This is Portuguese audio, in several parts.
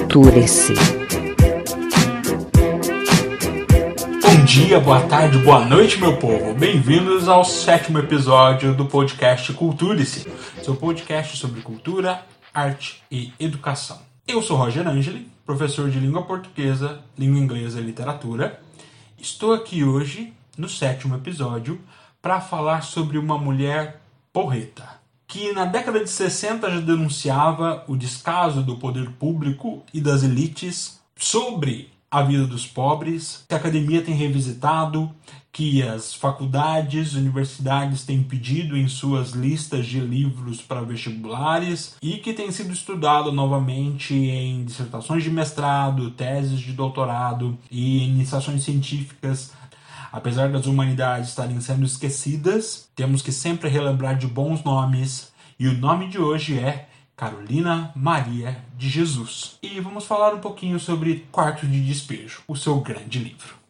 Culture-se. Bom dia, boa tarde, boa noite, meu povo. Bem-vindos ao sétimo episódio do podcast Culture-se, seu podcast sobre cultura, arte e educação. Eu sou Roger Angeli, professor de língua portuguesa, língua inglesa e literatura. Estou aqui hoje, no sétimo episódio, para falar sobre uma mulher porreta que na década de 60 já denunciava o descaso do poder público e das elites sobre a vida dos pobres, que a academia tem revisitado, que as faculdades, universidades têm pedido em suas listas de livros para vestibulares e que tem sido estudado novamente em dissertações de mestrado, teses de doutorado e iniciações científicas Apesar das humanidades estarem sendo esquecidas, temos que sempre relembrar de bons nomes, e o nome de hoje é Carolina Maria de Jesus. E vamos falar um pouquinho sobre Quarto de Despejo, o seu grande livro.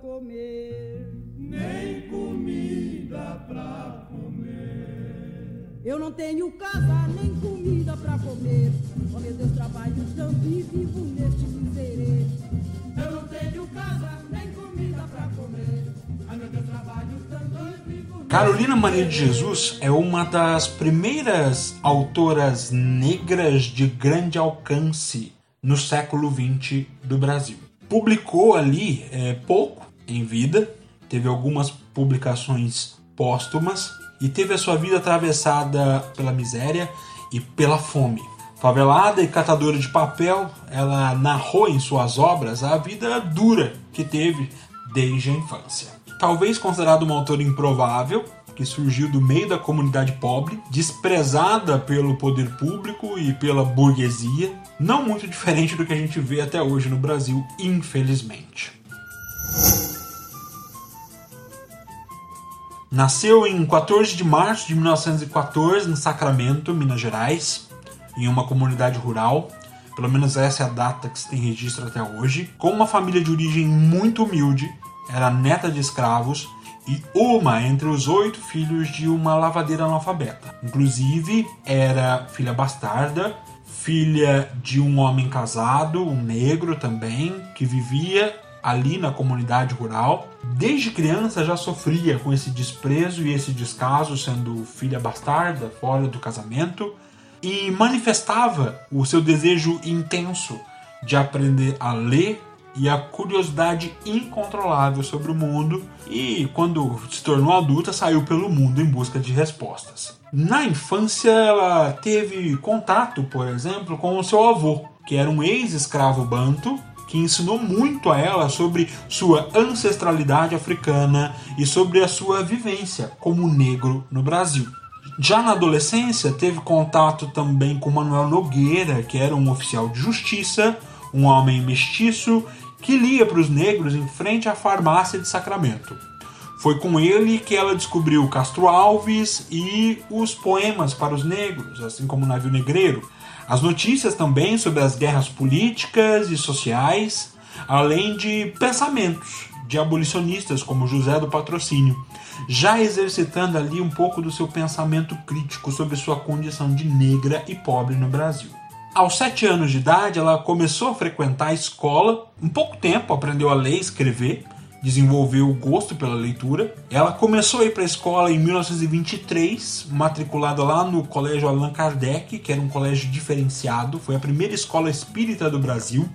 Comer, nem comida pra comer. Eu não tenho casa nem comida pra comer. Oh meu Deus, trabalho tanto e vivo neste miserê. Eu não tenho casa nem comida pra comer. Ai meu Deus, trabalho tanto e vivo Carolina Maria de Jesus é uma das primeiras autoras negras de grande alcance no século XX do Brasil. Publicou ali é, pouco em vida, teve algumas publicações póstumas e teve a sua vida atravessada pela miséria e pela fome. Favelada e catadora de papel, ela narrou em suas obras a vida dura que teve desde a infância. Talvez considerada uma autora improvável, que surgiu do meio da comunidade pobre, desprezada pelo poder público e pela burguesia, não muito diferente do que a gente vê até hoje no Brasil, infelizmente. Nasceu em 14 de março de 1914 em Sacramento, Minas Gerais, em uma comunidade rural. Pelo menos essa é a data que se tem registro até hoje. Com uma família de origem muito humilde, era neta de escravos e uma entre os oito filhos de uma lavadeira analfabeta. Inclusive, era filha bastarda, filha de um homem casado, um negro também, que vivia ali na comunidade rural. Desde criança já sofria com esse desprezo e esse descaso, sendo filha bastarda, fora do casamento, e manifestava o seu desejo intenso de aprender a ler e a curiosidade incontrolável sobre o mundo e quando se tornou adulta saiu pelo mundo em busca de respostas. Na infância ela teve contato, por exemplo, com o seu avô, que era um ex-escravo banto que ensinou muito a ela sobre sua ancestralidade africana e sobre a sua vivência como negro no Brasil. Já na adolescência, teve contato também com Manuel Nogueira, que era um oficial de justiça, um homem mestiço que lia para os negros em frente à farmácia de Sacramento. Foi com ele que ela descobriu Castro Alves e os poemas para os negros, assim como o Navio Negreiro, as notícias também sobre as guerras políticas e sociais, além de pensamentos de abolicionistas como José do Patrocínio, já exercitando ali um pouco do seu pensamento crítico sobre sua condição de negra e pobre no Brasil. Aos sete anos de idade, ela começou a frequentar a escola. Em pouco tempo, aprendeu a ler e escrever, desenvolveu o gosto pela leitura. Ela começou a ir para a escola em 1923, matriculada lá no Colégio Allan Kardec, que era um colégio diferenciado, foi a primeira escola espírita do Brasil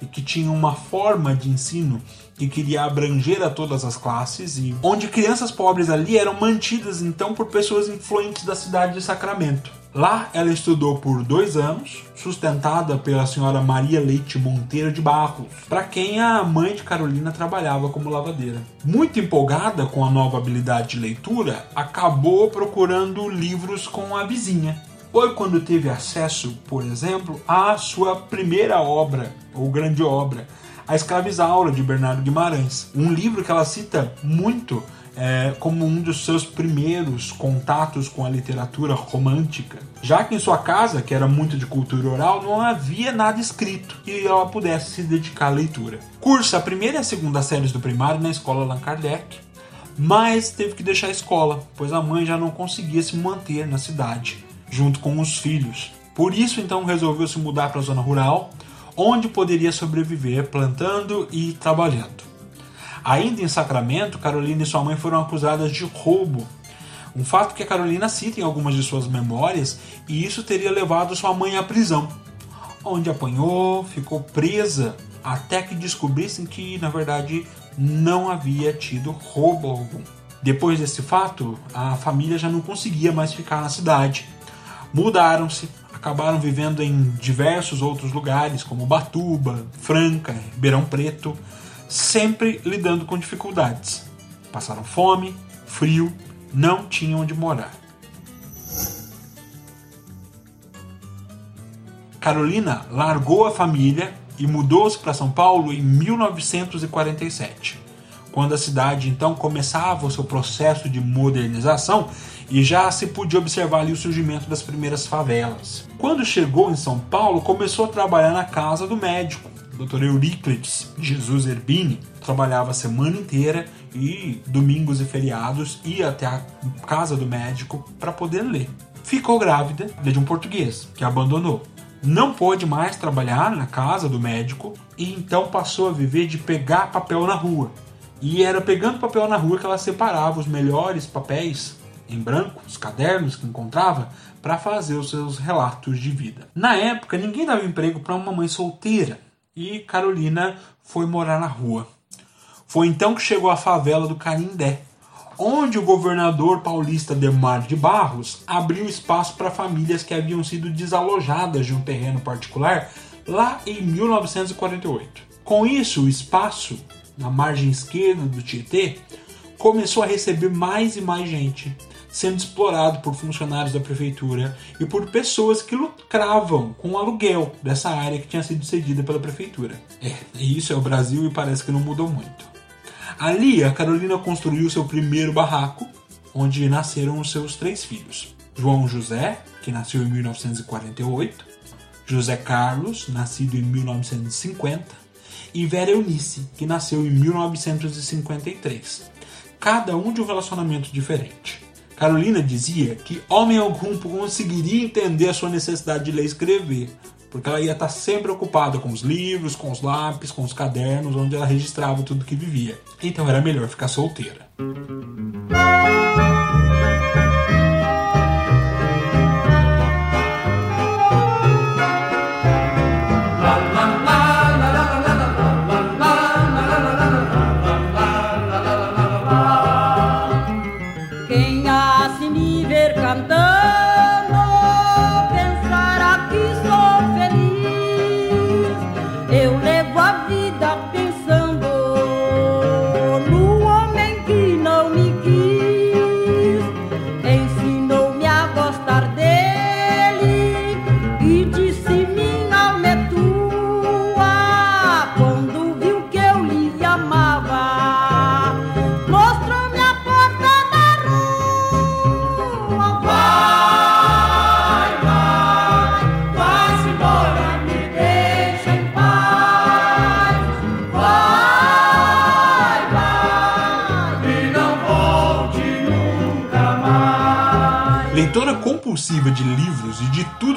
e que tinha uma forma de ensino que queria abranger a todas as classes e onde crianças pobres ali eram mantidas então por pessoas influentes da cidade de Sacramento. Lá ela estudou por dois anos, sustentada pela senhora Maria Leite Monteiro de Barros, para quem a mãe de Carolina trabalhava como lavadeira. Muito empolgada com a nova habilidade de leitura, acabou procurando livros com a vizinha. Foi quando teve acesso, por exemplo, à sua primeira obra, ou grande obra, A Escravizaura, de Bernardo Guimarães. Um livro que ela cita muito é, como um dos seus primeiros contatos com a literatura romântica, já que em sua casa, que era muito de cultura oral, não havia nada escrito e ela pudesse se dedicar à leitura. Cursa a primeira e a segunda séries do primário na escola Allan Kardec, mas teve que deixar a escola, pois a mãe já não conseguia se manter na cidade, junto com os filhos. Por isso, então, resolveu se mudar para a zona rural, onde poderia sobreviver plantando e trabalhando. Ainda em Sacramento, Carolina e sua mãe foram acusadas de roubo. Um fato que a Carolina cita em algumas de suas memórias, e isso teria levado sua mãe à prisão, onde apanhou, ficou presa até que descobrissem que, na verdade, não havia tido roubo algum. Depois desse fato, a família já não conseguia mais ficar na cidade. Mudaram-se, acabaram vivendo em diversos outros lugares, como Batuba, Franca, Ribeirão Preto, sempre lidando com dificuldades. Passaram fome, frio, não tinham onde morar. Carolina largou a família e mudou-se para São Paulo em 1947, quando a cidade então começava o seu processo de modernização e já se podia observar ali o surgimento das primeiras favelas. Quando chegou em São Paulo, começou a trabalhar na casa do médico, Dr. Euríclides Jesus Erbini trabalhava a semana inteira e domingos e feriados ia até a casa do médico para poder ler. Ficou grávida de um português que abandonou. Não pôde mais trabalhar na casa do médico e então passou a viver de pegar papel na rua. E era pegando papel na rua que ela separava os melhores papéis em branco, os cadernos que encontrava, para fazer os seus relatos de vida. Na época, ninguém dava emprego para uma mãe solteira, e Carolina foi morar na rua. Foi então que chegou à favela do Canindé, onde o governador paulista Demar de Barros abriu espaço para famílias que haviam sido desalojadas de um terreno particular lá em 1948. Com isso, o espaço na margem esquerda do Tietê começou a receber mais e mais gente, sendo explorado por funcionários da prefeitura e por pessoas que lucravam com o aluguel dessa área que tinha sido cedida pela prefeitura. É, isso é o Brasil e parece que não mudou muito. Ali, a Carolina construiu seu primeiro barraco, onde nasceram os seus três filhos: João José, que nasceu em 1948, José Carlos, nascido em 1950, e Vera Eunice, que nasceu em 1953. Cada um de um relacionamento diferente. Carolina dizia que homem algum conseguiria entender a sua necessidade de ler e escrever, porque ela ia estar sempre ocupada com os livros, com os lápis, com os cadernos, onde ela registrava tudo que vivia. Então era melhor ficar solteira.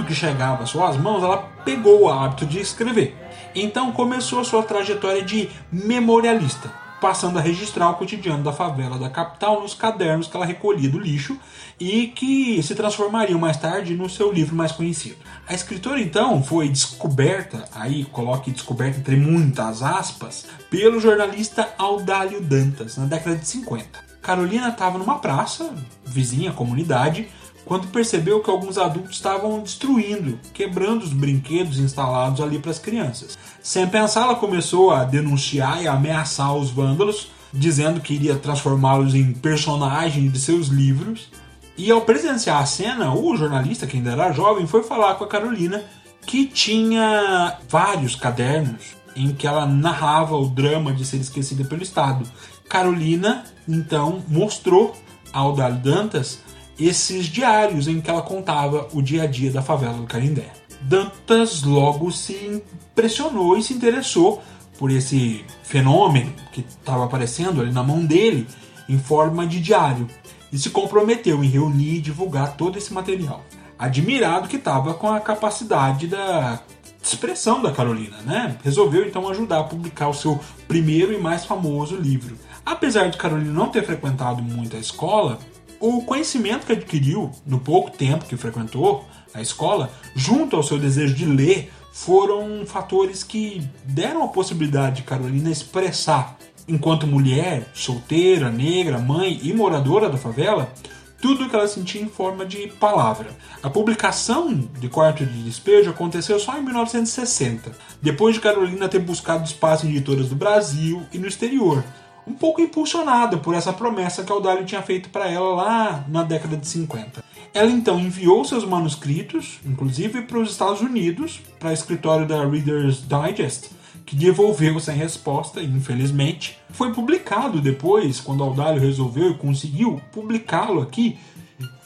Que chegava às suas mãos, ela pegou o hábito de escrever. Então começou sua trajetória de memorialista, passando a registrar o cotidiano da favela da capital nos cadernos que ela recolhia do lixo e que se transformariam mais tarde no seu livro mais conhecido. A escritora então foi descoberta, aí coloque descoberta entre muitas aspas, pelo jornalista Audálio Dantas na década de 50. Carolina estava numa praça, vizinha à comunidade, quando percebeu que alguns adultos estavam destruindo, quebrando os brinquedos instalados ali para as crianças. Sem pensar, ela começou a denunciar e ameaçar os vândalos, dizendo que iria transformá-los em personagens de seus livros. E ao presenciar a cena, o jornalista, que ainda era jovem, foi falar com a Carolina que tinha vários cadernos em que ela narrava o drama de ser esquecida pelo Estado. Carolina, então, mostrou ao Dal Dantas esses diários em que ela contava o dia a dia da favela do Carindé. Dantas logo se impressionou e se interessou por esse fenômeno que estava aparecendo ali na mão dele em forma de diário e se comprometeu em reunir e divulgar todo esse material. Admirado que estava com a capacidade da expressão da Carolina, né? Resolveu então ajudar a publicar o seu primeiro e mais famoso livro. Apesar de Carolina não ter frequentado muito a escola, o conhecimento que adquiriu no pouco tempo que frequentou a escola, junto ao seu desejo de ler, foram fatores que deram a possibilidade de Carolina expressar, enquanto mulher, solteira, negra, mãe e moradora da favela, tudo o que ela sentia em forma de palavra. A publicação de Quarto de Despejo aconteceu só em 1960, depois de Carolina ter buscado espaço em editoras do Brasil e no exterior, um pouco impulsionada por essa promessa que Audálio tinha feito para ela lá na década de 50. Ela então enviou seus manuscritos, inclusive para os Estados Unidos, para o escritório da Reader's Digest, que devolveu sem resposta, infelizmente. Foi publicado depois, quando Audálio resolveu e conseguiu publicá-lo aqui,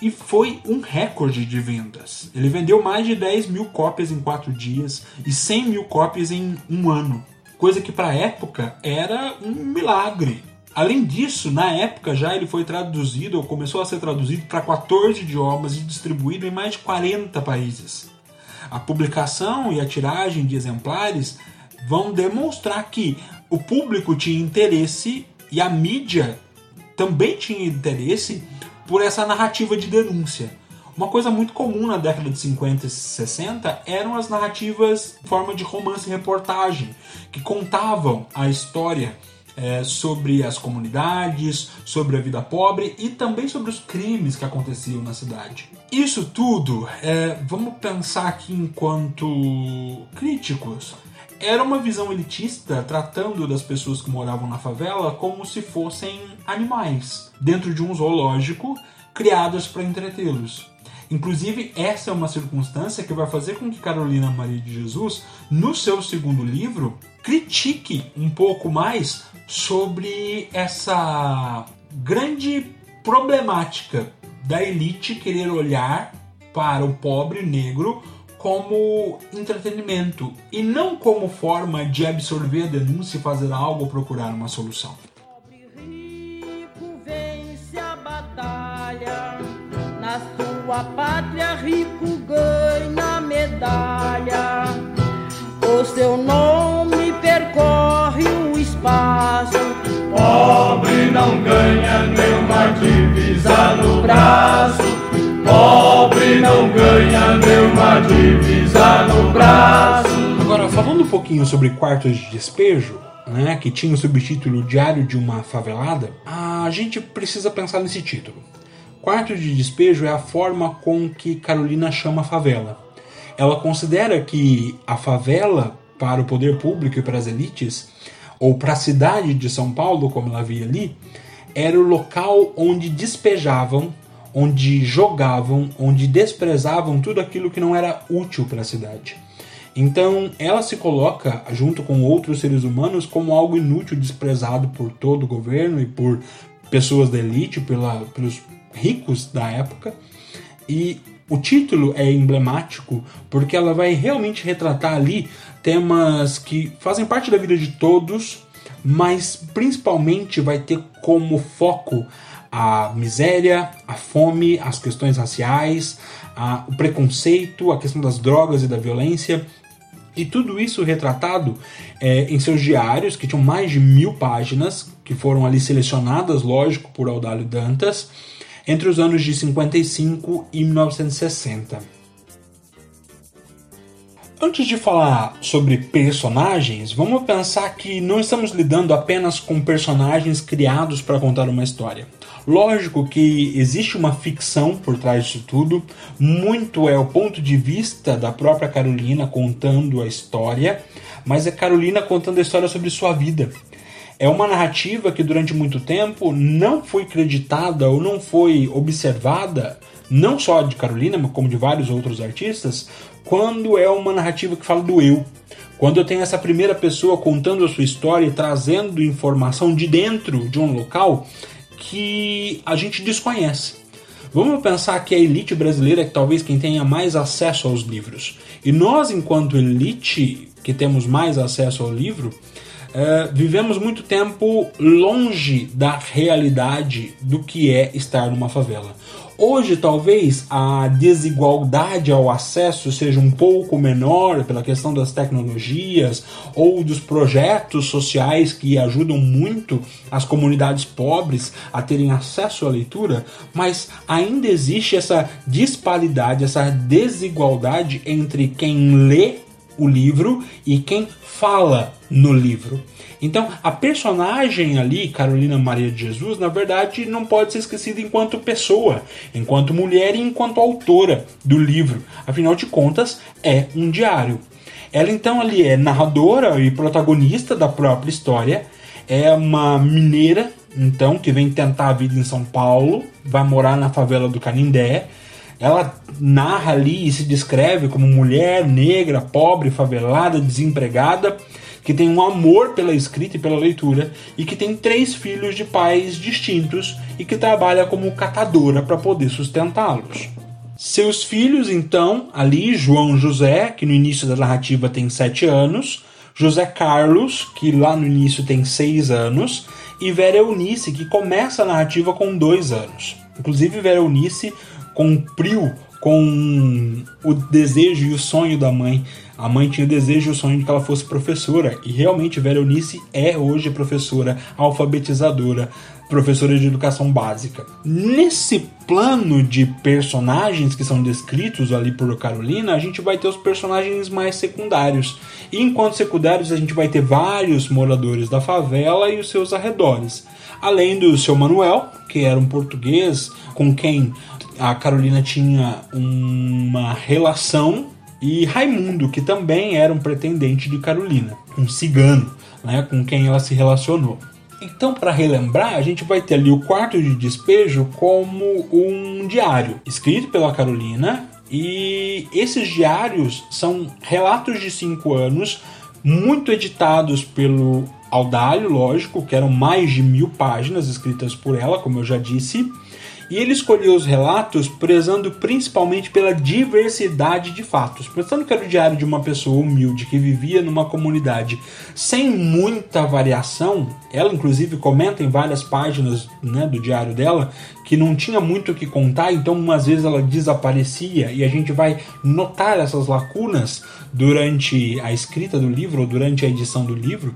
e foi um recorde de vendas. Ele vendeu mais de 10 mil cópias em 4 dias e 100 mil cópias em um ano, coisa que para a época era um milagre. Além disso, na época já ele foi traduzido ou começou a ser traduzido para 14 idiomas e distribuído em mais de 40 países. A publicação e a tiragem de exemplares vão demonstrar que o público tinha interesse e a mídia também tinha interesse por essa narrativa de denúncia. Uma coisa muito comum na década de 50 e 60 eram as narrativas em forma de romance e reportagem, que contavam a história é, sobre as comunidades, sobre a vida pobre e também sobre os crimes que aconteciam na cidade. Isso tudo, é, vamos pensar aqui enquanto críticos, era uma visão elitista tratando das pessoas que moravam na favela como se fossem animais dentro de um zoológico criados para entretê-los. Inclusive, essa é uma circunstância que vai fazer com que Carolina Maria de Jesus, no seu segundo livro, critique um pouco mais sobre essa grande problemática da elite querer olhar para o pobre negro como entretenimento e não como forma de absorver a denúncia e fazer algo ou procurar uma solução. Pobre rico vence a batalha, na sua pátria rico ganha medalha. O seu nome percorre o espaço. Pobre não ganha nenhuma divisa no braço Pobre não ganha nenhuma divisa no braço. Agora, falando um pouquinho sobre quartos de despejo, né, que tinha o subtítulo Diário de uma Favelada, a gente precisa pensar nesse título. Quarto de despejo é a forma com que Carolina chama a favela. Ela considera que a favela, para o poder público e para as elites, ou para a cidade de São Paulo, como ela via ali, era o local onde despejavam onde jogavam, onde desprezavam tudo aquilo que não era útil para a cidade. Então, ela se coloca, junto com outros seres humanos, como algo inútil, desprezado por todo o governo e por pessoas da elite, pela, pelos ricos da época. E o título é emblemático porque ela vai realmente retratar ali temas que fazem parte da vida de todos, mas principalmente vai ter como foco a miséria, a fome, as questões raciais, a, o preconceito, a questão das drogas e da violência. E tudo isso retratado é, em seus diários, que tinham mais de mil páginas, que foram ali selecionadas, lógico, por Audálio Dantas, entre os anos de 55 e 1960. Antes de falar sobre personagens, vamos pensar que não estamos lidando apenas com personagens criados para contar uma história. Lógico que existe uma ficção por trás disso tudo, muito é o ponto de vista da própria Carolina contando a história, mas é Carolina contando a história sobre sua vida. É uma narrativa que durante muito tempo não foi creditada ou não foi observada, não só de Carolina, mas como de vários outros artistas, quando é uma narrativa que fala do eu. Quando eu tenho essa primeira pessoa contando a sua história e trazendo informação de dentro de um local que a gente desconhece. Vamos pensar que a elite brasileira é talvez quem tenha mais acesso aos livros. E nós, enquanto elite, que temos mais acesso ao livro, é, vivemos muito tempo longe da realidade do que é estar numa favela. Hoje, talvez a desigualdade ao acesso seja um pouco menor pela questão das tecnologias ou dos projetos sociais que ajudam muito as comunidades pobres a terem acesso à leitura, mas ainda existe essa disparidade, essa desigualdade entre quem lê o livro e quem fala no livro. Então, a personagem ali, Carolina Maria de Jesus, na verdade, não pode ser esquecida enquanto pessoa, enquanto mulher e enquanto autora do livro. Afinal de contas, é um diário. Ela então ali é narradora e protagonista da própria história. É uma mineira, então, que vem tentar a vida em São Paulo, vai morar na favela do Canindé. Ela narra ali e se descreve como mulher negra, pobre, favelada, desempregada que tem um amor pela escrita e pela leitura e que tem três filhos de pais distintos e que trabalha como catadora para poder sustentá-los. Seus filhos, então, ali, João José, que no início da narrativa tem sete anos, José Carlos, que lá no início tem seis anos, e Vera Eunice, que começa a narrativa com dois anos. Inclusive, Vera Eunice cumpriu com o desejo e o sonho da mãe. A mãe tinha o desejo e o sonho de que ela fosse professora, e realmente Vera Eunice é hoje professora, alfabetizadora, professora de educação básica. Nesse plano de personagens que são descritos ali por Carolina, a gente vai ter os personagens mais secundários. E enquanto secundários, a gente vai ter vários moradores da favela e os seus arredores. Além do seu Manuel, que era um português com quem a Carolina tinha uma relação e Raimundo, que também era um pretendente de Carolina, um cigano, né, com quem ela se relacionou. Então, para relembrar, a gente vai ter ali o quarto de despejo como um diário escrito pela Carolina, e esses diários são relatos de cinco anos, muito editados pelo Audálio, lógico, que eram mais de mil páginas escritas por ela, como eu já disse e ele escolheu os relatos prezando principalmente pela diversidade de fatos. Pensando que era o diário de uma pessoa humilde que vivia numa comunidade sem muita variação, ela inclusive comenta em várias páginas né, do diário dela que não tinha muito o que contar, então umas vezes ela desaparecia e a gente vai notar essas lacunas durante a escrita do livro ou durante a edição do livro.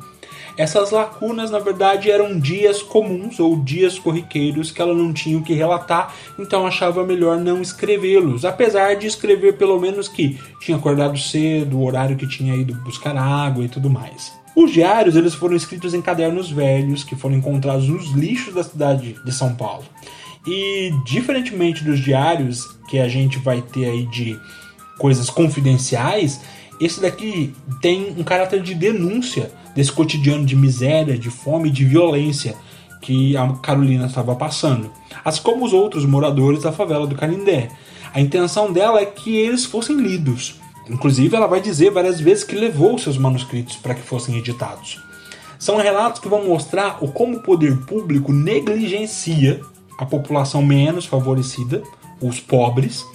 Essas lacunas, na verdade, eram dias comuns ou dias corriqueiros que ela não tinha o que relatar, então achava melhor não escrevê-los, apesar de escrever pelo menos que tinha acordado cedo, o horário que tinha ido buscar água e tudo mais. Os diários eles foram escritos em cadernos velhos que foram encontrados nos lixos da cidade de São Paulo. E diferentemente dos diários que a gente vai ter aí de coisas confidenciais, esse daqui tem um caráter de denúncia desse cotidiano de miséria, de fome e de violência que a Carolina estava passando, assim como os outros moradores da favela do Canindé. A intenção dela é que eles fossem lidos. Inclusive, ela vai dizer várias vezes que levou seus manuscritos para que fossem editados. São relatos que vão mostrar o como o poder público negligencia a população menos favorecida, os pobres,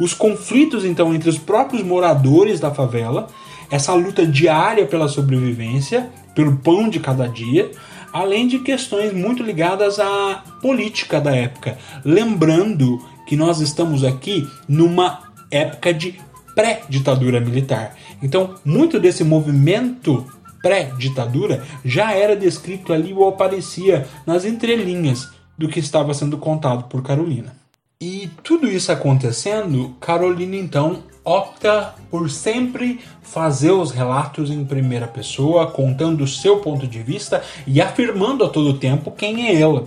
os conflitos então entre os próprios moradores da favela essa luta diária pela sobrevivência, pelo pão de cada dia, além de questões muito ligadas à política da época. Lembrando que nós estamos aqui numa época de pré-ditadura militar. Então, muito desse movimento pré-ditadura já era descrito ali ou aparecia nas entrelinhas do que estava sendo contado por Carolina. E tudo isso acontecendo, Carolina então opta por sempre fazer os relatos em primeira pessoa, contando o seu ponto de vista e afirmando a todo tempo quem é ela.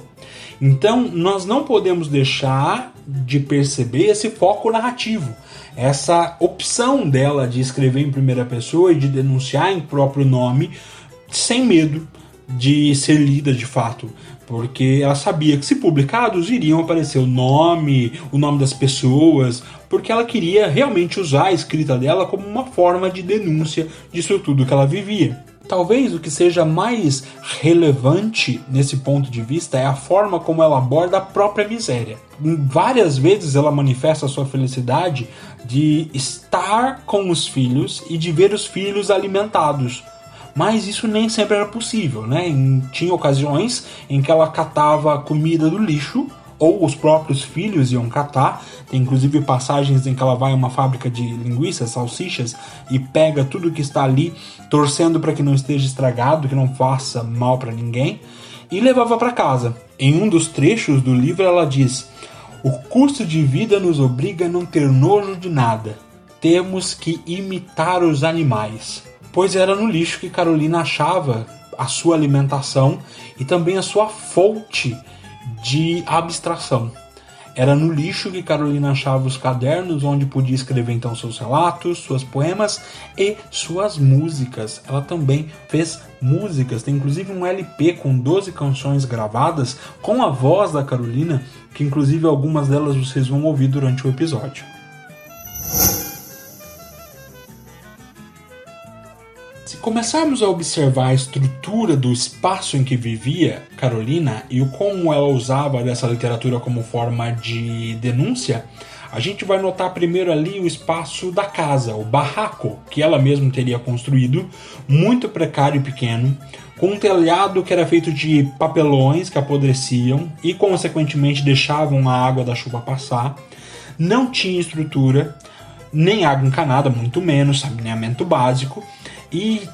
Então, nós não podemos deixar de perceber esse foco narrativo, essa opção dela de escrever em primeira pessoa e de denunciar em próprio nome, sem medo, de ser lida de fato, porque ela sabia que se publicados iriam aparecer o nome, o nome das pessoas, porque ela queria realmente usar a escrita dela como uma forma de denúncia disso tudo que ela vivia. Talvez o que seja mais relevante nesse ponto de vista é a forma como ela aborda a própria miséria. Várias vezes ela manifesta a sua felicidade de estar com os filhos e de ver os filhos alimentados. Mas isso nem sempre era possível, né? Tinha ocasiões em que ela catava comida do lixo ou os próprios filhos iam catar. Tem inclusive passagens em que ela vai a uma fábrica de linguiças, salsichas e pega tudo que está ali, torcendo para que não esteja estragado, que não faça mal para ninguém, e levava para casa. Em um dos trechos do livro ela diz: "O curso de vida nos obriga a não ter nojo de nada. Temos que imitar os animais." Pois era no lixo que Carolina achava a sua alimentação e também a sua fonte de abstração. Era no lixo que Carolina achava os cadernos onde podia escrever então seus relatos, suas poemas e suas músicas. Ela também fez músicas, tem inclusive um LP com 12 canções gravadas com a voz da Carolina, que inclusive algumas delas vocês vão ouvir durante o episódio. Começarmos a observar a estrutura do espaço em que vivia Carolina e o como ela usava dessa literatura como forma de denúncia, a gente vai notar primeiro ali o espaço da casa, o barraco que ela mesma teria construído, muito precário e pequeno, com um telhado que era feito de papelões que apodreciam e consequentemente deixavam a água da chuva passar. Não tinha estrutura, nem água encanada, muito menos, saneamento básico e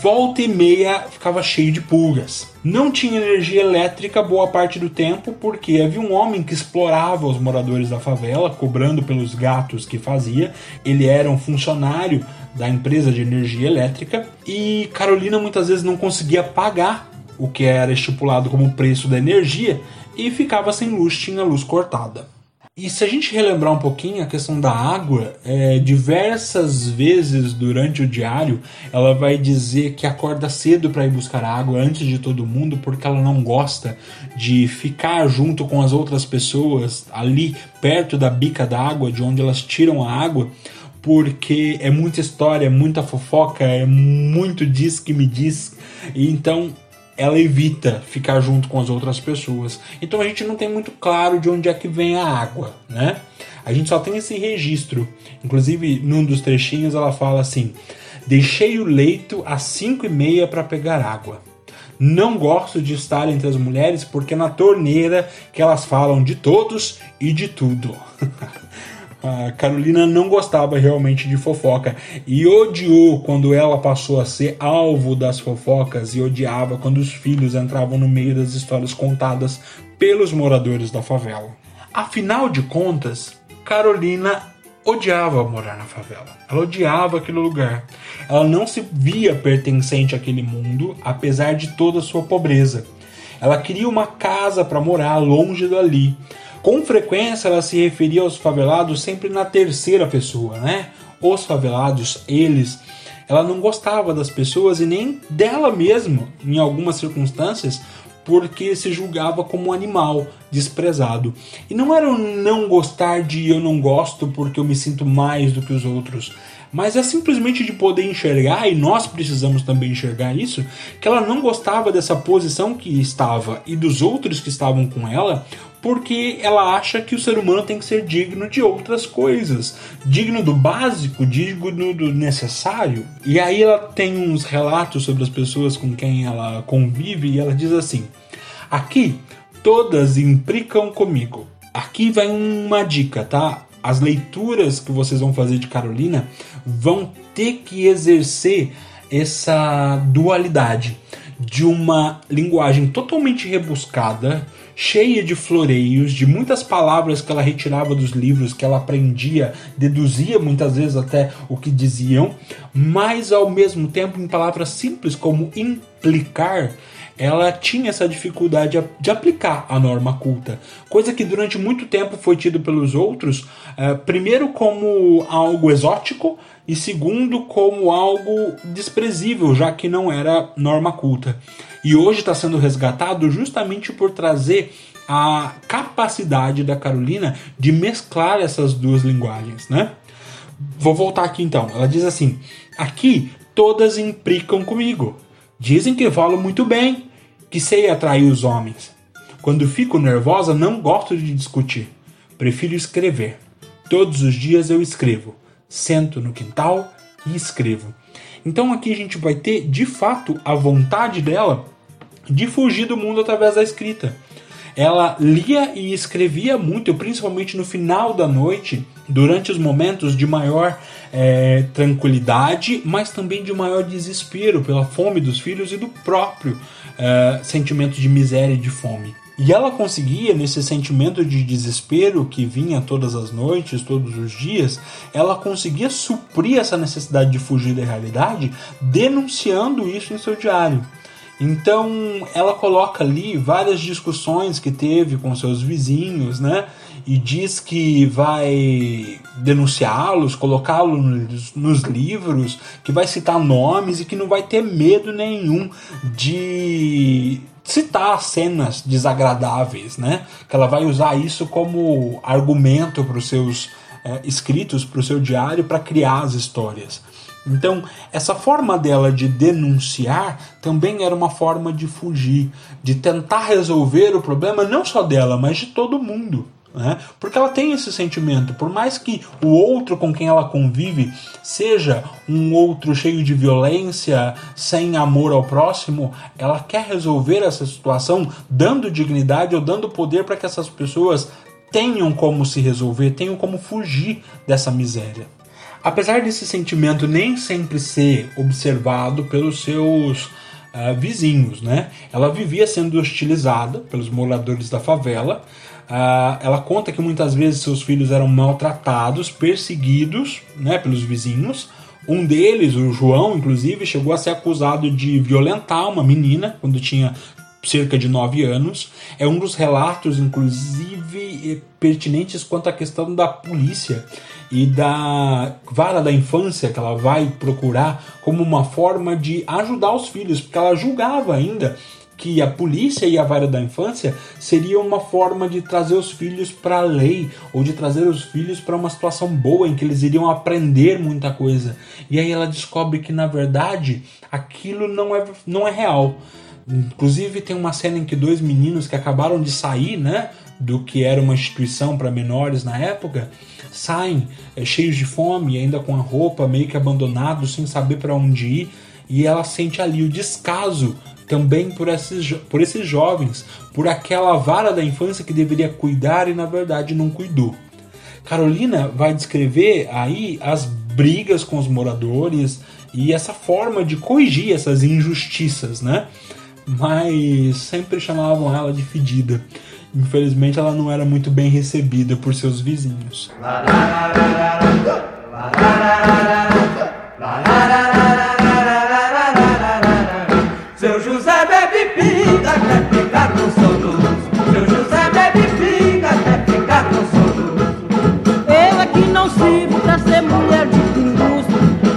volta e meia ficava cheio de pulgas. Não tinha energia elétrica boa parte do tempo porque havia um homem que explorava os moradores da favela, cobrando pelos gatos que fazia. Ele era um funcionário da empresa de energia elétrica e Carolina muitas vezes não conseguia pagar o que era estipulado como preço da energia e ficava sem luz, tinha luz cortada. E se a gente relembrar um pouquinho a questão da água, é, diversas vezes durante o diário ela vai dizer que acorda cedo para ir buscar água antes de todo mundo porque ela não gosta de ficar junto com as outras pessoas ali perto da bica da água, de onde elas tiram a água, porque é muita história, é muita fofoca, é muito diz que me diz. Então ela evita ficar junto com as outras pessoas. Então a gente não tem muito claro de onde é que vem a água, né? A gente só tem esse registro. Inclusive, num dos trechinhos ela fala assim: Deixei o leito às 5 e meia para pegar água. Não gosto de estar entre as mulheres porque na torneira que elas falam de todos e de tudo. A Carolina não gostava realmente de fofoca e odiou quando ela passou a ser alvo das fofocas e odiava quando os filhos entravam no meio das histórias contadas pelos moradores da favela. Afinal de contas, Carolina odiava morar na favela. Ela odiava aquele lugar. Ela não se via pertencente àquele mundo, apesar de toda a sua pobreza. Ela queria uma casa para morar longe dali. Com frequência ela se referia aos favelados sempre na terceira pessoa, né? Os favelados, eles. Ela não gostava das pessoas e nem dela mesma, em algumas circunstâncias, porque se julgava como um animal desprezado. E não era o não gostar de eu não gosto porque eu me sinto mais do que os outros, mas é simplesmente de poder enxergar, e nós precisamos também enxergar isso, que ela não gostava dessa posição que estava e dos outros que estavam com ela, porque ela acha que o ser humano tem que ser digno de outras coisas, digno do básico, digno do necessário. E aí ela tem uns relatos sobre as pessoas com quem ela convive e ela diz assim: Aqui todas implicam comigo. Aqui vai uma dica, tá? As leituras que vocês vão fazer de Carolina vão ter que exercer essa dualidade de uma linguagem totalmente rebuscada, cheia de floreios, de muitas palavras que ela retirava dos livros que ela aprendia, deduzia muitas vezes até o que diziam, mas ao mesmo tempo em palavras simples como implicar, ela tinha essa dificuldade de aplicar a norma culta, coisa que durante muito tempo foi tido pelos outros, é, primeiro como algo exótico e segundo como algo desprezível, já que não era norma culta. E hoje está sendo resgatado justamente por trazer a capacidade da Carolina de mesclar essas duas linguagens, né? Vou voltar aqui então. Ela diz assim: aqui todas implicam comigo. Dizem que falo muito bem, que sei atrair os homens. Quando fico nervosa, não gosto de discutir. Prefiro escrever. Todos os dias eu escrevo. Sento no quintal e escrevo. Então aqui a gente vai ter, de fato, a vontade dela de fugir do mundo através da escrita. Ela lia e escrevia muito, principalmente no final da noite, durante os momentos de maior é, tranquilidade, mas também de maior desespero pela fome dos filhos e do próprio é, sentimento de miséria e de fome. E ela conseguia, nesse sentimento de desespero que vinha todas as noites, todos os dias, ela conseguia suprir essa necessidade de fugir da realidade, denunciando isso em seu diário. Então ela coloca ali várias discussões que teve com seus vizinhos, né? E diz que vai denunciá-los, colocá-los nos livros, que vai citar nomes e que não vai ter medo nenhum de citar cenas desagradáveis, né? Que ela vai usar isso como argumento para os seus é, escritos, para o seu diário, para criar as histórias. Então, essa forma dela de denunciar também era uma forma de fugir, de tentar resolver o problema não só dela, mas de todo mundo. Né? Porque ela tem esse sentimento, por mais que o outro com quem ela convive seja um outro cheio de violência, sem amor ao próximo, ela quer resolver essa situação dando dignidade ou dando poder para que essas pessoas tenham como se resolver, tenham como fugir dessa miséria. Apesar desse sentimento nem sempre ser observado pelos seus uh, vizinhos, né? Ela vivia sendo hostilizada pelos moradores da favela. Uh, ela conta que muitas vezes seus filhos eram maltratados, perseguidos, né, pelos vizinhos. Um deles, o João, inclusive, chegou a ser acusado de violentar uma menina quando tinha cerca de nove anos. É um dos relatos, inclusive, pertinentes quanto à questão da polícia e da vara da infância que ela vai procurar como uma forma de ajudar os filhos, porque ela julgava ainda que a polícia e a vara da infância seria uma forma de trazer os filhos para a lei ou de trazer os filhos para uma situação boa em que eles iriam aprender muita coisa. E aí ela descobre que na verdade aquilo não é, não é real. Inclusive tem uma cena em que dois meninos que acabaram de sair, né, do que era uma instituição para menores na época, saem é, cheios de fome, ainda com a roupa meio que abandonados, sem saber para onde ir, e ela sente ali o descaso também por esses, por esses jovens, por aquela vara da infância que deveria cuidar e na verdade não cuidou. Carolina vai descrever aí as brigas com os moradores e essa forma de corrigir essas injustiças, né? Mas sempre chamavam ela de fedida. Infelizmente, ela não era muito bem recebida por seus vizinhos. Ficar com soluço. Seu José bebe pinga até ficar com soluço. Eu é que não sirvo pra ser mulher de pinguço.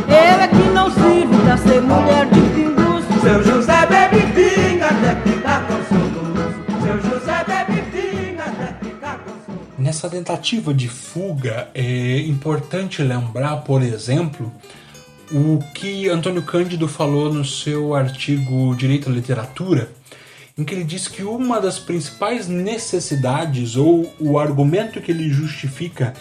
Eu é que não sirvo pra ser mulher de pinguço. Seu José bebe pinga até ficar com Nessa tentativa de fuga, é importante lembrar, por exemplo, o que Antônio Cândido falou no seu artigo Direito à Literatura, em que ele diz que uma das principais necessidades ou o argumento que ele justifica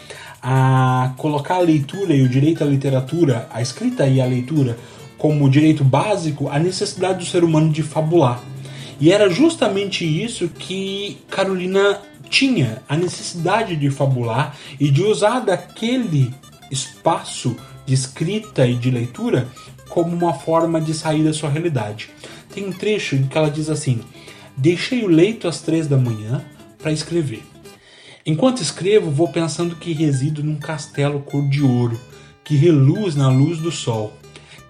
a colocar a leitura e o direito à literatura, a escrita e a leitura, como direito básico, a necessidade do ser humano de fabular. E era justamente isso que Carolina tinha a necessidade de fabular e de usar daquele espaço de escrita e de leitura como uma forma de sair da sua realidade. Tem um trecho em que ela diz assim: Deixei o leito às três da manhã para escrever. Enquanto escrevo, vou pensando que resido num castelo cor de ouro, que reluz na luz do sol,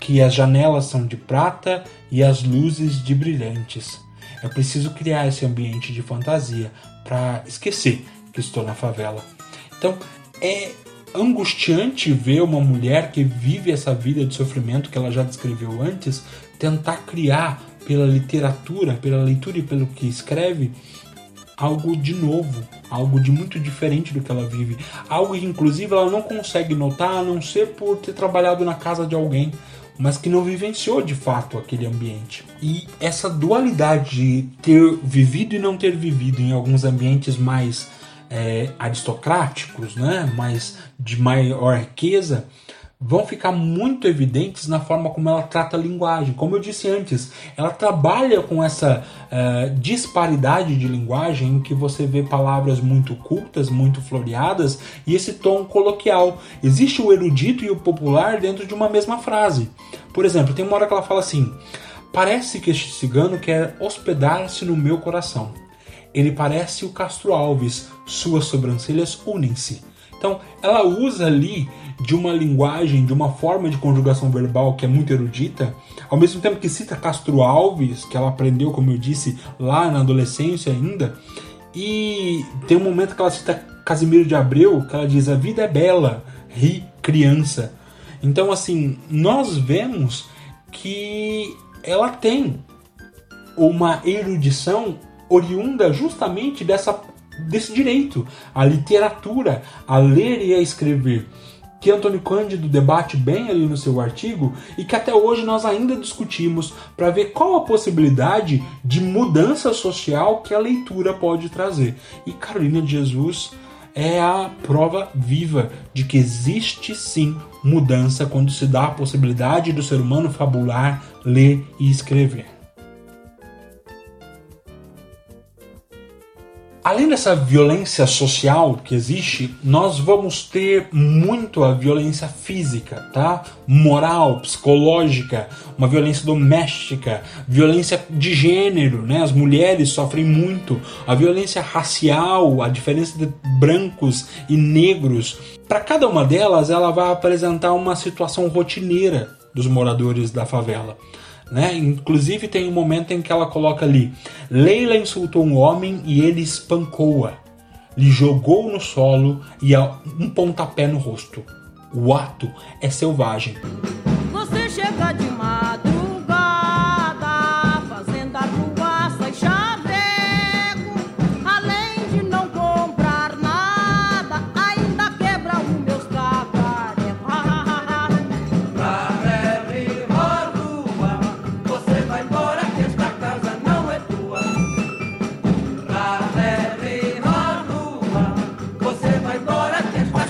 que as janelas são de prata e as luzes de brilhantes. É preciso criar esse ambiente de fantasia para esquecer que estou na favela. Então é angustiante ver uma mulher que vive essa vida de sofrimento que ela já descreveu antes tentar criar pela literatura, pela leitura e pelo que escreve, algo de novo, algo de muito diferente do que ela vive, algo que inclusive ela não consegue notar a não ser por ter trabalhado na casa de alguém, mas que não vivenciou de fato aquele ambiente. E essa dualidade de ter vivido e não ter vivido em alguns ambientes mais é, aristocráticos, né, mais de maior riqueza, vão ficar muito evidentes na forma como ela trata a linguagem. Como eu disse antes, ela trabalha com essa uh, disparidade de linguagem em que você vê palavras muito cultas, muito floreadas e esse tom coloquial. Existe o erudito e o popular dentro de uma mesma frase. Por exemplo, tem uma hora que ela fala assim: Parece que este cigano quer hospedar-se no meu coração. Ele parece o Castro Alves, suas sobrancelhas unem-se. Então, ela usa ali de uma linguagem, de uma forma de conjugação verbal que é muito erudita, ao mesmo tempo que cita Castro Alves, que ela aprendeu, como eu disse, lá na adolescência ainda, e tem um momento que ela cita Casimiro de Abreu, que ela diz: A vida é bela, ri criança. Então, assim, nós vemos que ela tem uma erudição oriunda justamente dessa, desse direito, a literatura, a ler e a escrever que Antônio Cândido debate bem ali no seu artigo e que até hoje nós ainda discutimos para ver qual a possibilidade de mudança social que a leitura pode trazer. E Carolina de Jesus é a prova viva de que existe sim mudança quando se dá a possibilidade do ser humano fabular, ler e escrever. Além dessa violência social que existe, nós vamos ter muito a violência física, tá? Moral, psicológica, uma violência doméstica, violência de gênero, né? As mulheres sofrem muito, a violência racial, a diferença de brancos e negros. Para cada uma delas, ela vai apresentar uma situação rotineira dos moradores da favela. Né? Inclusive tem um momento em que ela coloca ali: Leila insultou um homem e ele espancou-a, lhe jogou no solo e um pontapé no rosto. O ato é selvagem. Você chega de madrugada.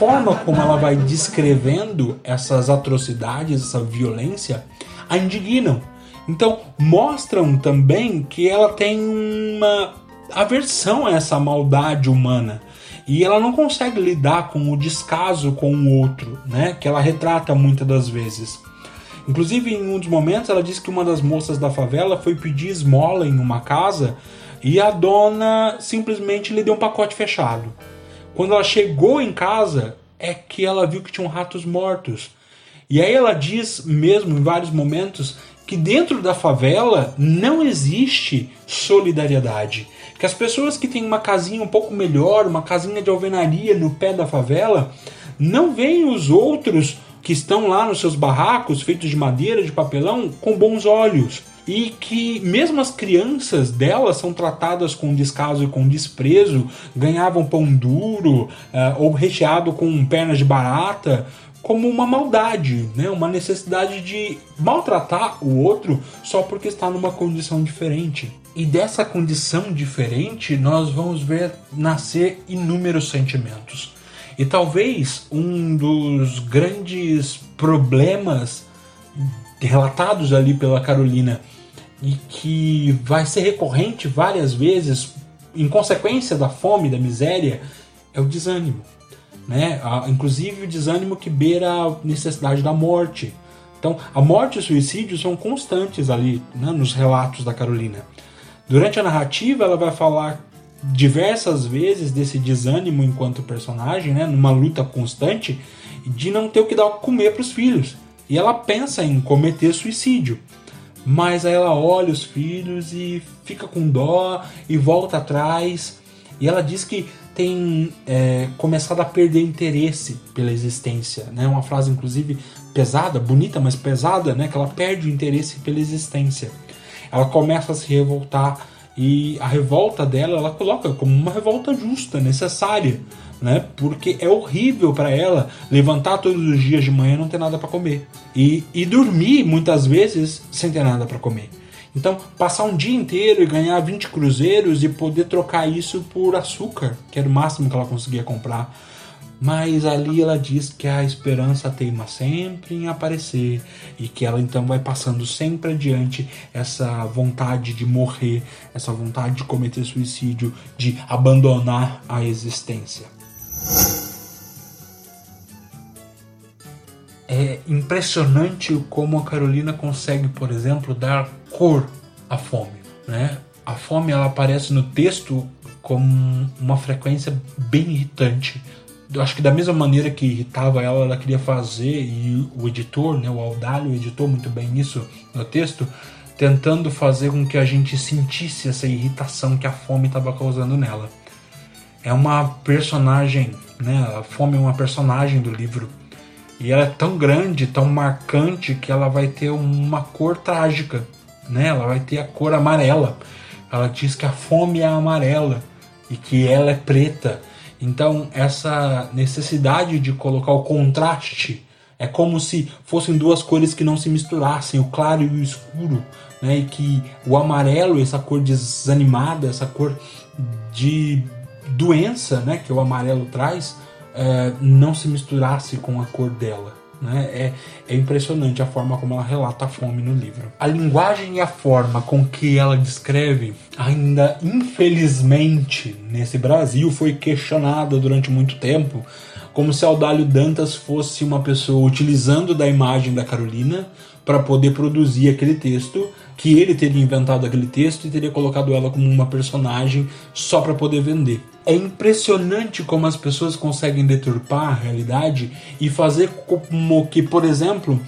Forma como ela vai descrevendo essas atrocidades, essa violência, a indignam. Então, mostram também que ela tem uma aversão a essa maldade humana. E ela não consegue lidar com o descaso com o outro, né? Que ela retrata muitas das vezes. Inclusive, em um dos momentos, ela diz que uma das moças da favela foi pedir esmola em uma casa e a dona simplesmente lhe deu um pacote fechado. Quando ela chegou em casa, é que ela viu que tinham ratos mortos. E aí ela diz mesmo em vários momentos que dentro da favela não existe solidariedade. Que as pessoas que têm uma casinha um pouco melhor, uma casinha de alvenaria no pé da favela, não veem os outros que estão lá nos seus barracos feitos de madeira, de papelão, com bons olhos e que mesmo as crianças delas são tratadas com descaso e com desprezo, ganhavam pão duro uh, ou recheado com pernas de barata como uma maldade, né? uma necessidade de maltratar o outro só porque está numa condição diferente. E dessa condição diferente nós vamos ver nascer inúmeros sentimentos. E talvez um dos grandes problemas relatados ali pela Carolina e que vai ser recorrente várias vezes em consequência da fome, da miséria, é o desânimo. Né? Inclusive o desânimo que beira a necessidade da morte. Então, a morte e o suicídio são constantes ali né, nos relatos da Carolina. Durante a narrativa, ela vai falar diversas vezes desse desânimo enquanto personagem, né, numa luta constante de não ter o que dar comer para os filhos. E ela pensa em cometer suicídio. Mas aí ela olha os filhos e fica com dó e volta atrás. E ela diz que tem é, começado a perder interesse pela existência. Né? Uma frase, inclusive, pesada, bonita, mas pesada, né? que ela perde o interesse pela existência. ela começa a se revoltar e a revolta dela ela coloca como uma revolta justa, necessária, né? Porque é horrível para ela levantar todos os dias de manhã e não ter nada para comer e, e dormir muitas vezes sem ter nada para comer. Então, passar um dia inteiro e ganhar 20 cruzeiros e poder trocar isso por açúcar, que era o máximo que ela conseguia comprar. Mas ali ela diz que a esperança teima sempre em aparecer e que ela então vai passando sempre adiante essa vontade de morrer, essa vontade de cometer suicídio, de abandonar a existência. É impressionante como a Carolina consegue, por exemplo, dar cor à fome, né? A fome ela aparece no texto com uma frequência bem irritante acho que da mesma maneira que irritava ela, ela queria fazer, e o editor, né, o Aldalho, editou muito bem isso no texto, tentando fazer com que a gente sentisse essa irritação que a fome estava causando nela. É uma personagem, né, a fome é uma personagem do livro, e ela é tão grande, tão marcante, que ela vai ter uma cor trágica, né, ela vai ter a cor amarela. Ela diz que a fome é amarela e que ela é preta então, essa necessidade de colocar o contraste é como se fossem duas cores que não se misturassem, o claro e o escuro, né? E que o amarelo, essa cor desanimada, essa cor de doença, né? Que o amarelo traz, é, não se misturasse com a cor dela. Né? É, é impressionante a forma como ela relata a fome no livro. A linguagem e a forma com que ela descreve, ainda infelizmente nesse Brasil, foi questionada durante muito tempo, como se Audálio Dantas fosse uma pessoa utilizando da imagem da Carolina para poder produzir aquele texto, que ele teria inventado aquele texto e teria colocado ela como uma personagem só para poder vender. É impressionante como as pessoas conseguem deturpar a realidade e fazer como que, por exemplo,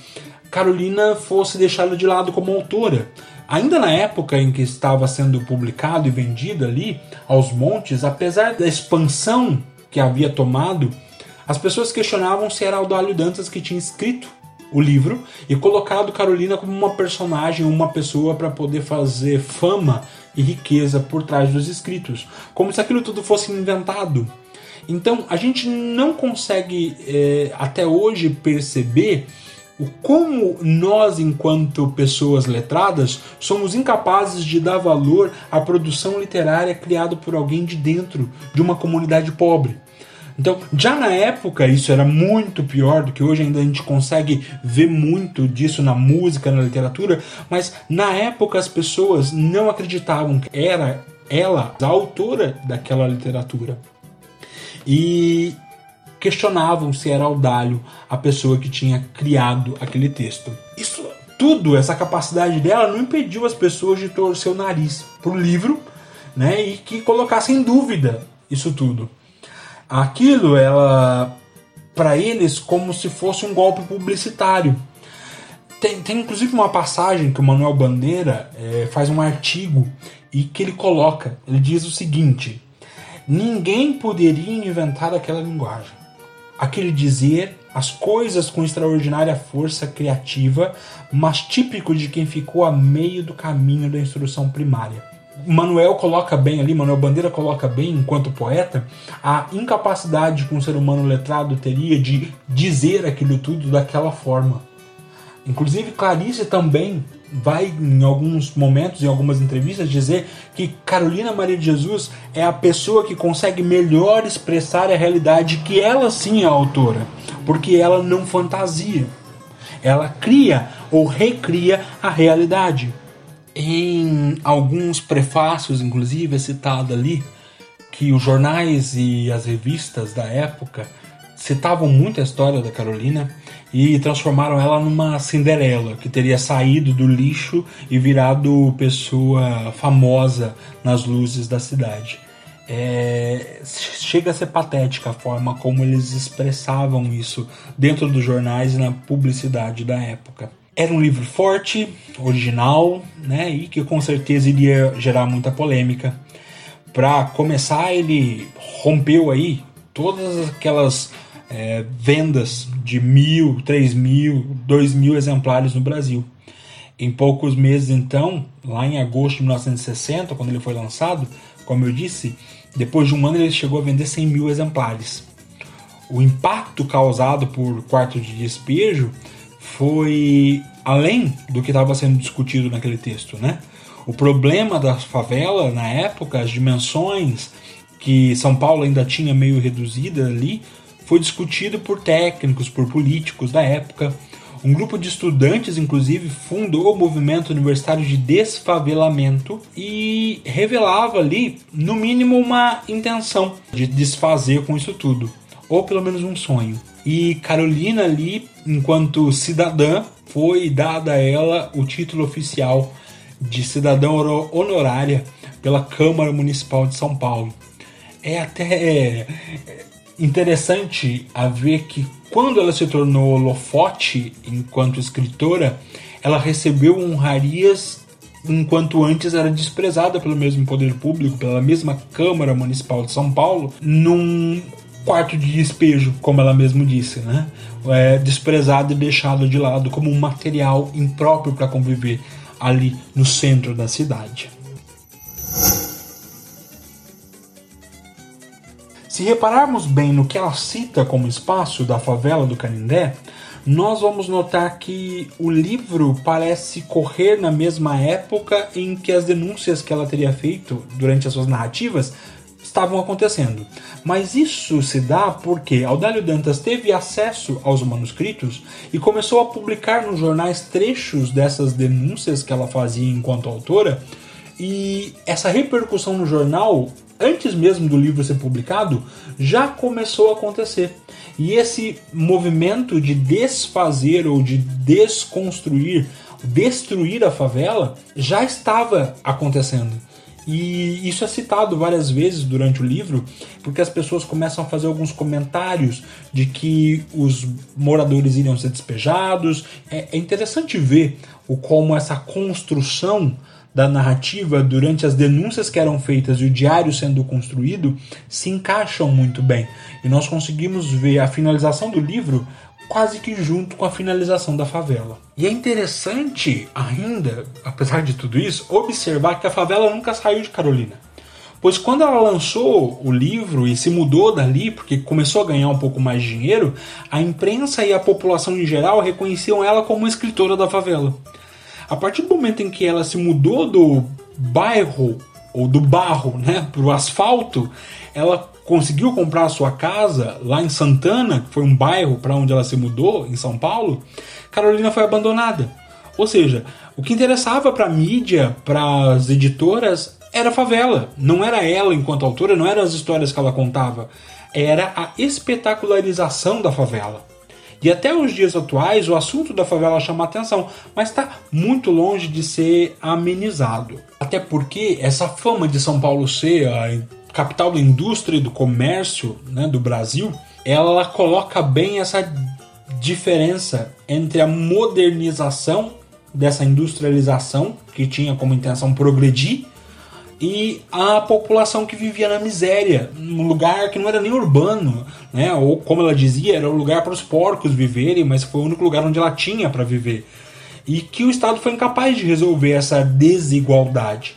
Carolina fosse deixada de lado como autora. Ainda na época em que estava sendo publicado e vendido ali aos montes, apesar da expansão que havia tomado, as pessoas questionavam se era Aldalho Dantas que tinha escrito o livro e colocado Carolina como uma personagem, uma pessoa para poder fazer fama e riqueza por trás dos escritos, como se aquilo tudo fosse inventado. Então a gente não consegue é, até hoje perceber o como nós, enquanto pessoas letradas, somos incapazes de dar valor à produção literária criada por alguém de dentro de uma comunidade pobre. Então, já na época, isso era muito pior do que hoje, ainda a gente consegue ver muito disso na música, na literatura, mas na época as pessoas não acreditavam que era ela a autora daquela literatura. E questionavam se era Audálio a pessoa que tinha criado aquele texto. Isso tudo, essa capacidade dela, não impediu as pessoas de torcer o nariz pro livro, né, e que colocassem em dúvida isso tudo aquilo ela para eles como se fosse um golpe publicitário. Tem, tem inclusive uma passagem que o Manuel Bandeira é, faz um artigo e que ele coloca, ele diz o seguinte: ninguém poderia inventar aquela linguagem, aquele dizer as coisas com extraordinária força criativa, mas típico de quem ficou a meio do caminho da instrução primária Manuel coloca bem ali, Manuel Bandeira coloca bem, enquanto poeta, a incapacidade que um ser humano letrado teria de dizer aquilo tudo daquela forma. Inclusive, Clarice também vai, em alguns momentos, em algumas entrevistas, dizer que Carolina Maria de Jesus é a pessoa que consegue melhor expressar a realidade, que ela sim é a autora, porque ela não fantasia. Ela cria ou recria a realidade. Em alguns prefácios, inclusive, é citado ali que os jornais e as revistas da época citavam muito a história da Carolina e transformaram ela numa Cinderela que teria saído do lixo e virado pessoa famosa nas luzes da cidade. É, chega a ser patética a forma como eles expressavam isso dentro dos jornais e na publicidade da época. Era um livro forte, original, né, e que com certeza iria gerar muita polêmica. Para começar, ele rompeu aí todas aquelas é, vendas de mil, três mil, dois mil exemplares no Brasil. Em poucos meses, então, lá em agosto de 1960, quando ele foi lançado, como eu disse, depois de um ano ele chegou a vender 100 mil exemplares. O impacto causado por Quarto de Despejo foi além do que estava sendo discutido naquele texto, né? O problema da favela na época, as dimensões que São Paulo ainda tinha meio reduzida ali, foi discutido por técnicos, por políticos da época. Um grupo de estudantes, inclusive, fundou o movimento universitário de desfavelamento e revelava ali, no mínimo, uma intenção de desfazer com isso tudo, ou pelo menos um sonho. E Carolina ali, enquanto cidadã, foi dada a ela o título oficial de cidadã honorária pela Câmara Municipal de São Paulo. É até interessante a ver que quando ela se tornou holofote enquanto escritora, ela recebeu honrarias enquanto antes era desprezada pelo mesmo poder público, pela mesma Câmara Municipal de São Paulo, num quarto de despejo, como ela mesmo disse, né? É, desprezado e deixado de lado como um material impróprio para conviver ali no centro da cidade. Se repararmos bem no que ela cita como espaço da favela do Canindé, nós vamos notar que o livro parece correr na mesma época em que as denúncias que ela teria feito durante as suas narrativas estavam acontecendo. Mas isso se dá porque Audélio Dantas teve acesso aos manuscritos e começou a publicar nos jornais trechos dessas denúncias que ela fazia enquanto autora. E essa repercussão no jornal, antes mesmo do livro ser publicado, já começou a acontecer. E esse movimento de desfazer ou de desconstruir, destruir a favela, já estava acontecendo. E isso é citado várias vezes durante o livro, porque as pessoas começam a fazer alguns comentários de que os moradores iriam ser despejados. É, é interessante ver o como essa construção da narrativa durante as denúncias que eram feitas e o diário sendo construído se encaixam muito bem. E nós conseguimos ver a finalização do livro quase que junto com a finalização da favela. E é interessante ainda, apesar de tudo isso, observar que a favela nunca saiu de Carolina. Pois quando ela lançou o livro e se mudou dali, porque começou a ganhar um pouco mais de dinheiro, a imprensa e a população em geral reconheciam ela como escritora da favela. A partir do momento em que ela se mudou do bairro ou do barro né, para o asfalto, ela conseguiu comprar a sua casa lá em Santana, que foi um bairro para onde ela se mudou, em São Paulo, Carolina foi abandonada. Ou seja, o que interessava para a mídia, para as editoras, era a favela. Não era ela enquanto autora, não eram as histórias que ela contava. Era a espetacularização da favela. E até os dias atuais, o assunto da favela chama atenção, mas está muito longe de ser amenizado. Até porque essa fama de São Paulo ser a capital da indústria e do comércio né, do Brasil, ela coloca bem essa diferença entre a modernização dessa industrialização, que tinha como intenção progredir, e a população que vivia na miséria, num lugar que não era nem urbano, né? ou como ela dizia, era um lugar para os porcos viverem, mas foi o único lugar onde ela tinha para viver. E que o Estado foi incapaz de resolver essa desigualdade.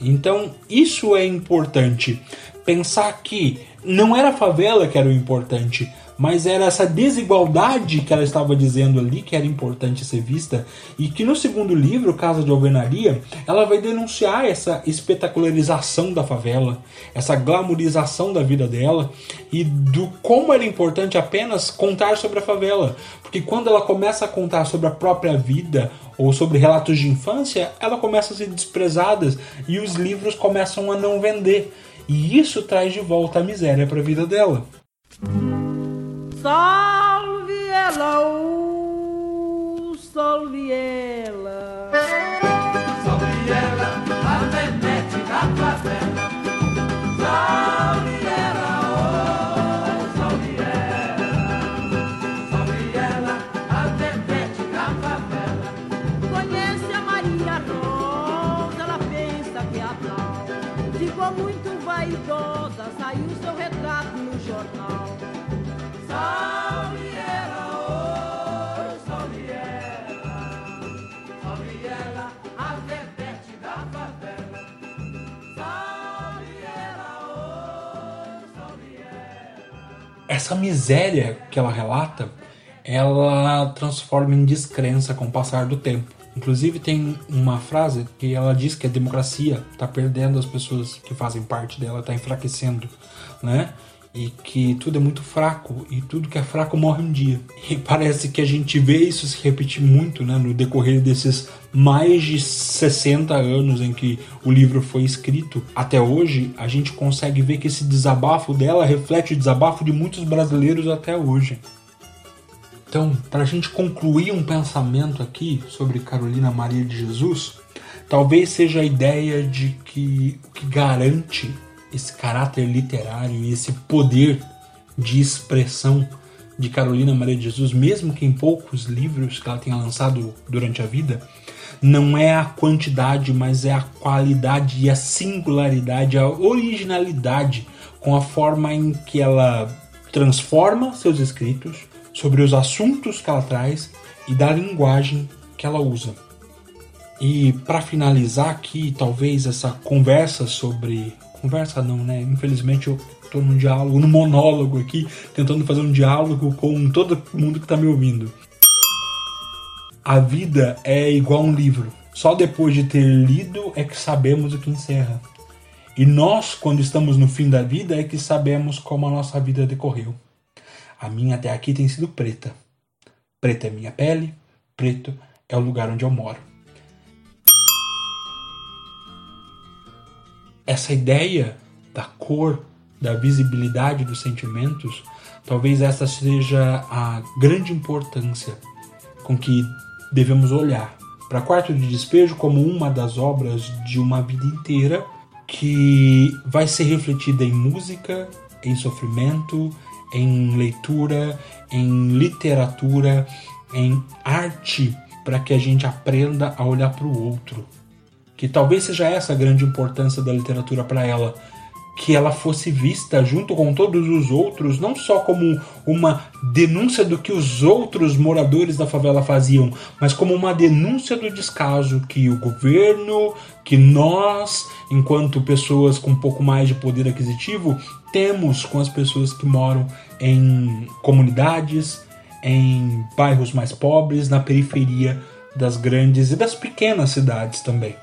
Então, isso é importante. Pensar que não era a favela que era o importante, mas era essa desigualdade que ela estava dizendo ali que era importante ser vista e que no segundo livro, Casa de Alvenaria, ela vai denunciar essa espetacularização da favela, essa glamorização da vida dela e do como era importante apenas contar sobre a favela, porque quando ela começa a contar sobre a própria vida ou sobre relatos de infância, ela começa a ser desprezada e os livros começam a não vender. E isso traz de volta a miséria para a vida dela. Salve ela, uh, salve ela. Essa miséria que ela relata, ela transforma em descrença com o passar do tempo. Inclusive tem uma frase que ela diz que a democracia está perdendo as pessoas que fazem parte dela, está enfraquecendo, né? E que tudo é muito fraco e tudo que é fraco morre um dia. E parece que a gente vê isso se repetir muito, né, no decorrer desses mais de 60 anos em que o livro foi escrito. Até hoje, a gente consegue ver que esse desabafo dela reflete o desabafo de muitos brasileiros até hoje. Então, para a gente concluir um pensamento aqui sobre Carolina Maria de Jesus, talvez seja a ideia de que o que garante esse caráter literário e esse poder de expressão de Carolina Maria de Jesus, mesmo que em poucos livros que ela tenha lançado durante a vida, não é a quantidade, mas é a qualidade e a singularidade, a originalidade com a forma em que ela transforma seus escritos, sobre os assuntos que ela traz e da linguagem que ela usa. E para finalizar aqui, talvez essa conversa sobre. Conversa não, né? Infelizmente eu estou num diálogo, num monólogo aqui, tentando fazer um diálogo com todo mundo que está me ouvindo. A vida é igual um livro. Só depois de ter lido é que sabemos o que encerra. E nós, quando estamos no fim da vida, é que sabemos como a nossa vida decorreu. A minha até aqui tem sido preta. Preta é minha pele, preto é o lugar onde eu moro. Essa ideia da cor, da visibilidade dos sentimentos, talvez essa seja a grande importância com que devemos olhar para Quarto de Despejo como uma das obras de uma vida inteira que vai ser refletida em música, em sofrimento, em leitura, em literatura, em arte, para que a gente aprenda a olhar para o outro. Que talvez seja essa a grande importância da literatura para ela, que ela fosse vista junto com todos os outros, não só como uma denúncia do que os outros moradores da favela faziam, mas como uma denúncia do descaso que o governo, que nós, enquanto pessoas com um pouco mais de poder aquisitivo, temos com as pessoas que moram em comunidades, em bairros mais pobres, na periferia das grandes e das pequenas cidades também.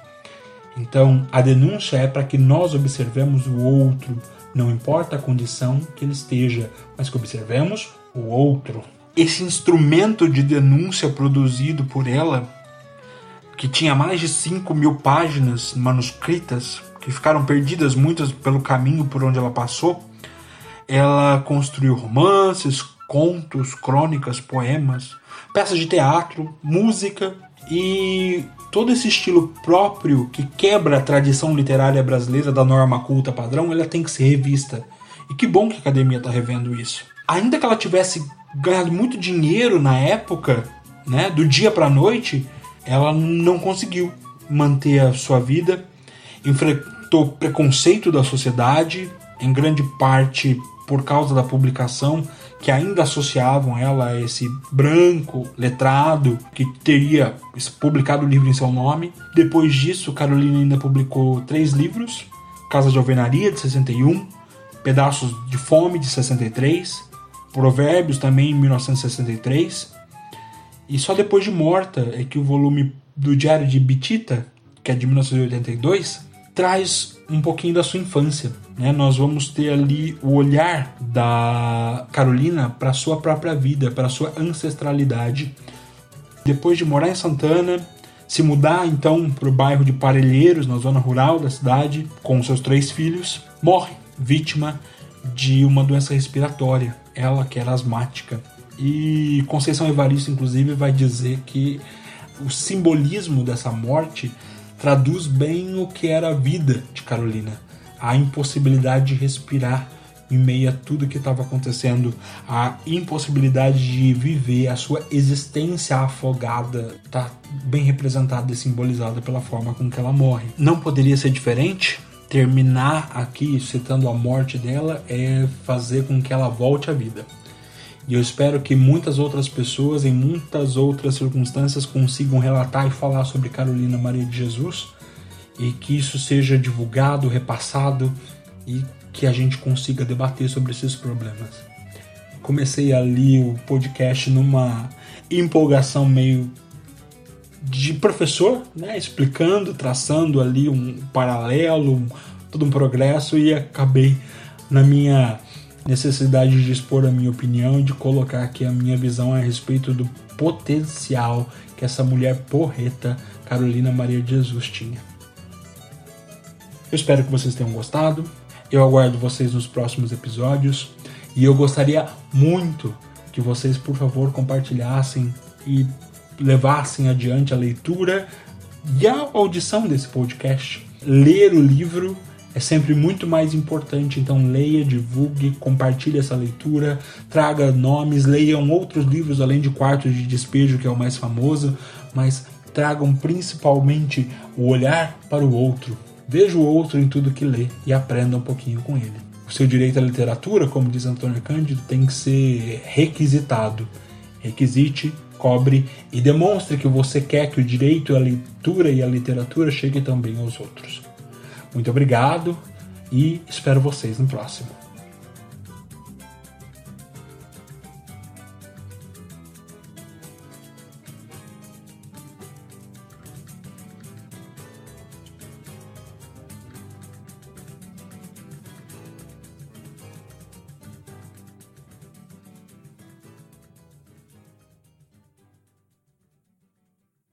Então, a denúncia é para que nós observemos o outro, não importa a condição que ele esteja, mas que observemos o outro. Esse instrumento de denúncia produzido por ela, que tinha mais de 5 mil páginas manuscritas, que ficaram perdidas muitas pelo caminho por onde ela passou, ela construiu romances, contos, crônicas, poemas, peças de teatro, música e todo esse estilo próprio que quebra a tradição literária brasileira da norma culta padrão, ela tem que ser revista. E que bom que a academia está revendo isso. Ainda que ela tivesse ganhado muito dinheiro na época, né, do dia para a noite, ela não conseguiu manter a sua vida, enfrentou preconceito da sociedade, em grande parte por causa da publicação que ainda associavam ela a esse branco letrado que teria publicado o livro em seu nome. Depois disso, Carolina ainda publicou três livros: Casa de Alvenaria, de 61, Pedaços de Fome, de 63, Provérbios, também em 1963. E só depois de morta é que o volume do Diário de Bitita, que é de 1982, traz um pouquinho da sua infância. Né? Nós vamos ter ali o olhar da Carolina para sua própria vida, para sua ancestralidade. Depois de morar em Santana, se mudar então para o bairro de Parelheiros, na zona rural da cidade, com seus três filhos, morre vítima de uma doença respiratória, ela que era asmática. E Conceição Evaristo, inclusive, vai dizer que o simbolismo dessa morte traduz bem o que era a vida de Carolina, a impossibilidade de respirar em meio a tudo que estava acontecendo, a impossibilidade de viver, a sua existência afogada, está bem representada e simbolizada pela forma com que ela morre. Não poderia ser diferente. Terminar aqui citando a morte dela é fazer com que ela volte à vida. E eu espero que muitas outras pessoas, em muitas outras circunstâncias, consigam relatar e falar sobre Carolina Maria de Jesus e que isso seja divulgado, repassado e que a gente consiga debater sobre esses problemas. comecei ali o podcast numa empolgação meio de professor, né, explicando, traçando ali um paralelo, um, todo um progresso e acabei na minha necessidade de expor a minha opinião e de colocar aqui a minha visão a respeito do potencial que essa mulher porreta Carolina Maria de Jesus tinha. Eu espero que vocês tenham gostado. Eu aguardo vocês nos próximos episódios e eu gostaria muito que vocês, por favor, compartilhassem e levassem adiante a leitura e a audição desse podcast. Ler o livro é sempre muito mais importante, então leia, divulgue, compartilhe essa leitura, traga nomes, leiam outros livros além de Quartos de Despejo, que é o mais famoso, mas tragam principalmente o olhar para o outro. Veja o outro em tudo que lê e aprenda um pouquinho com ele. O seu direito à literatura, como diz Antônio Cândido, tem que ser requisitado. Requisite, cobre e demonstre que você quer que o direito à leitura e à literatura chegue também aos outros. Muito obrigado e espero vocês no próximo.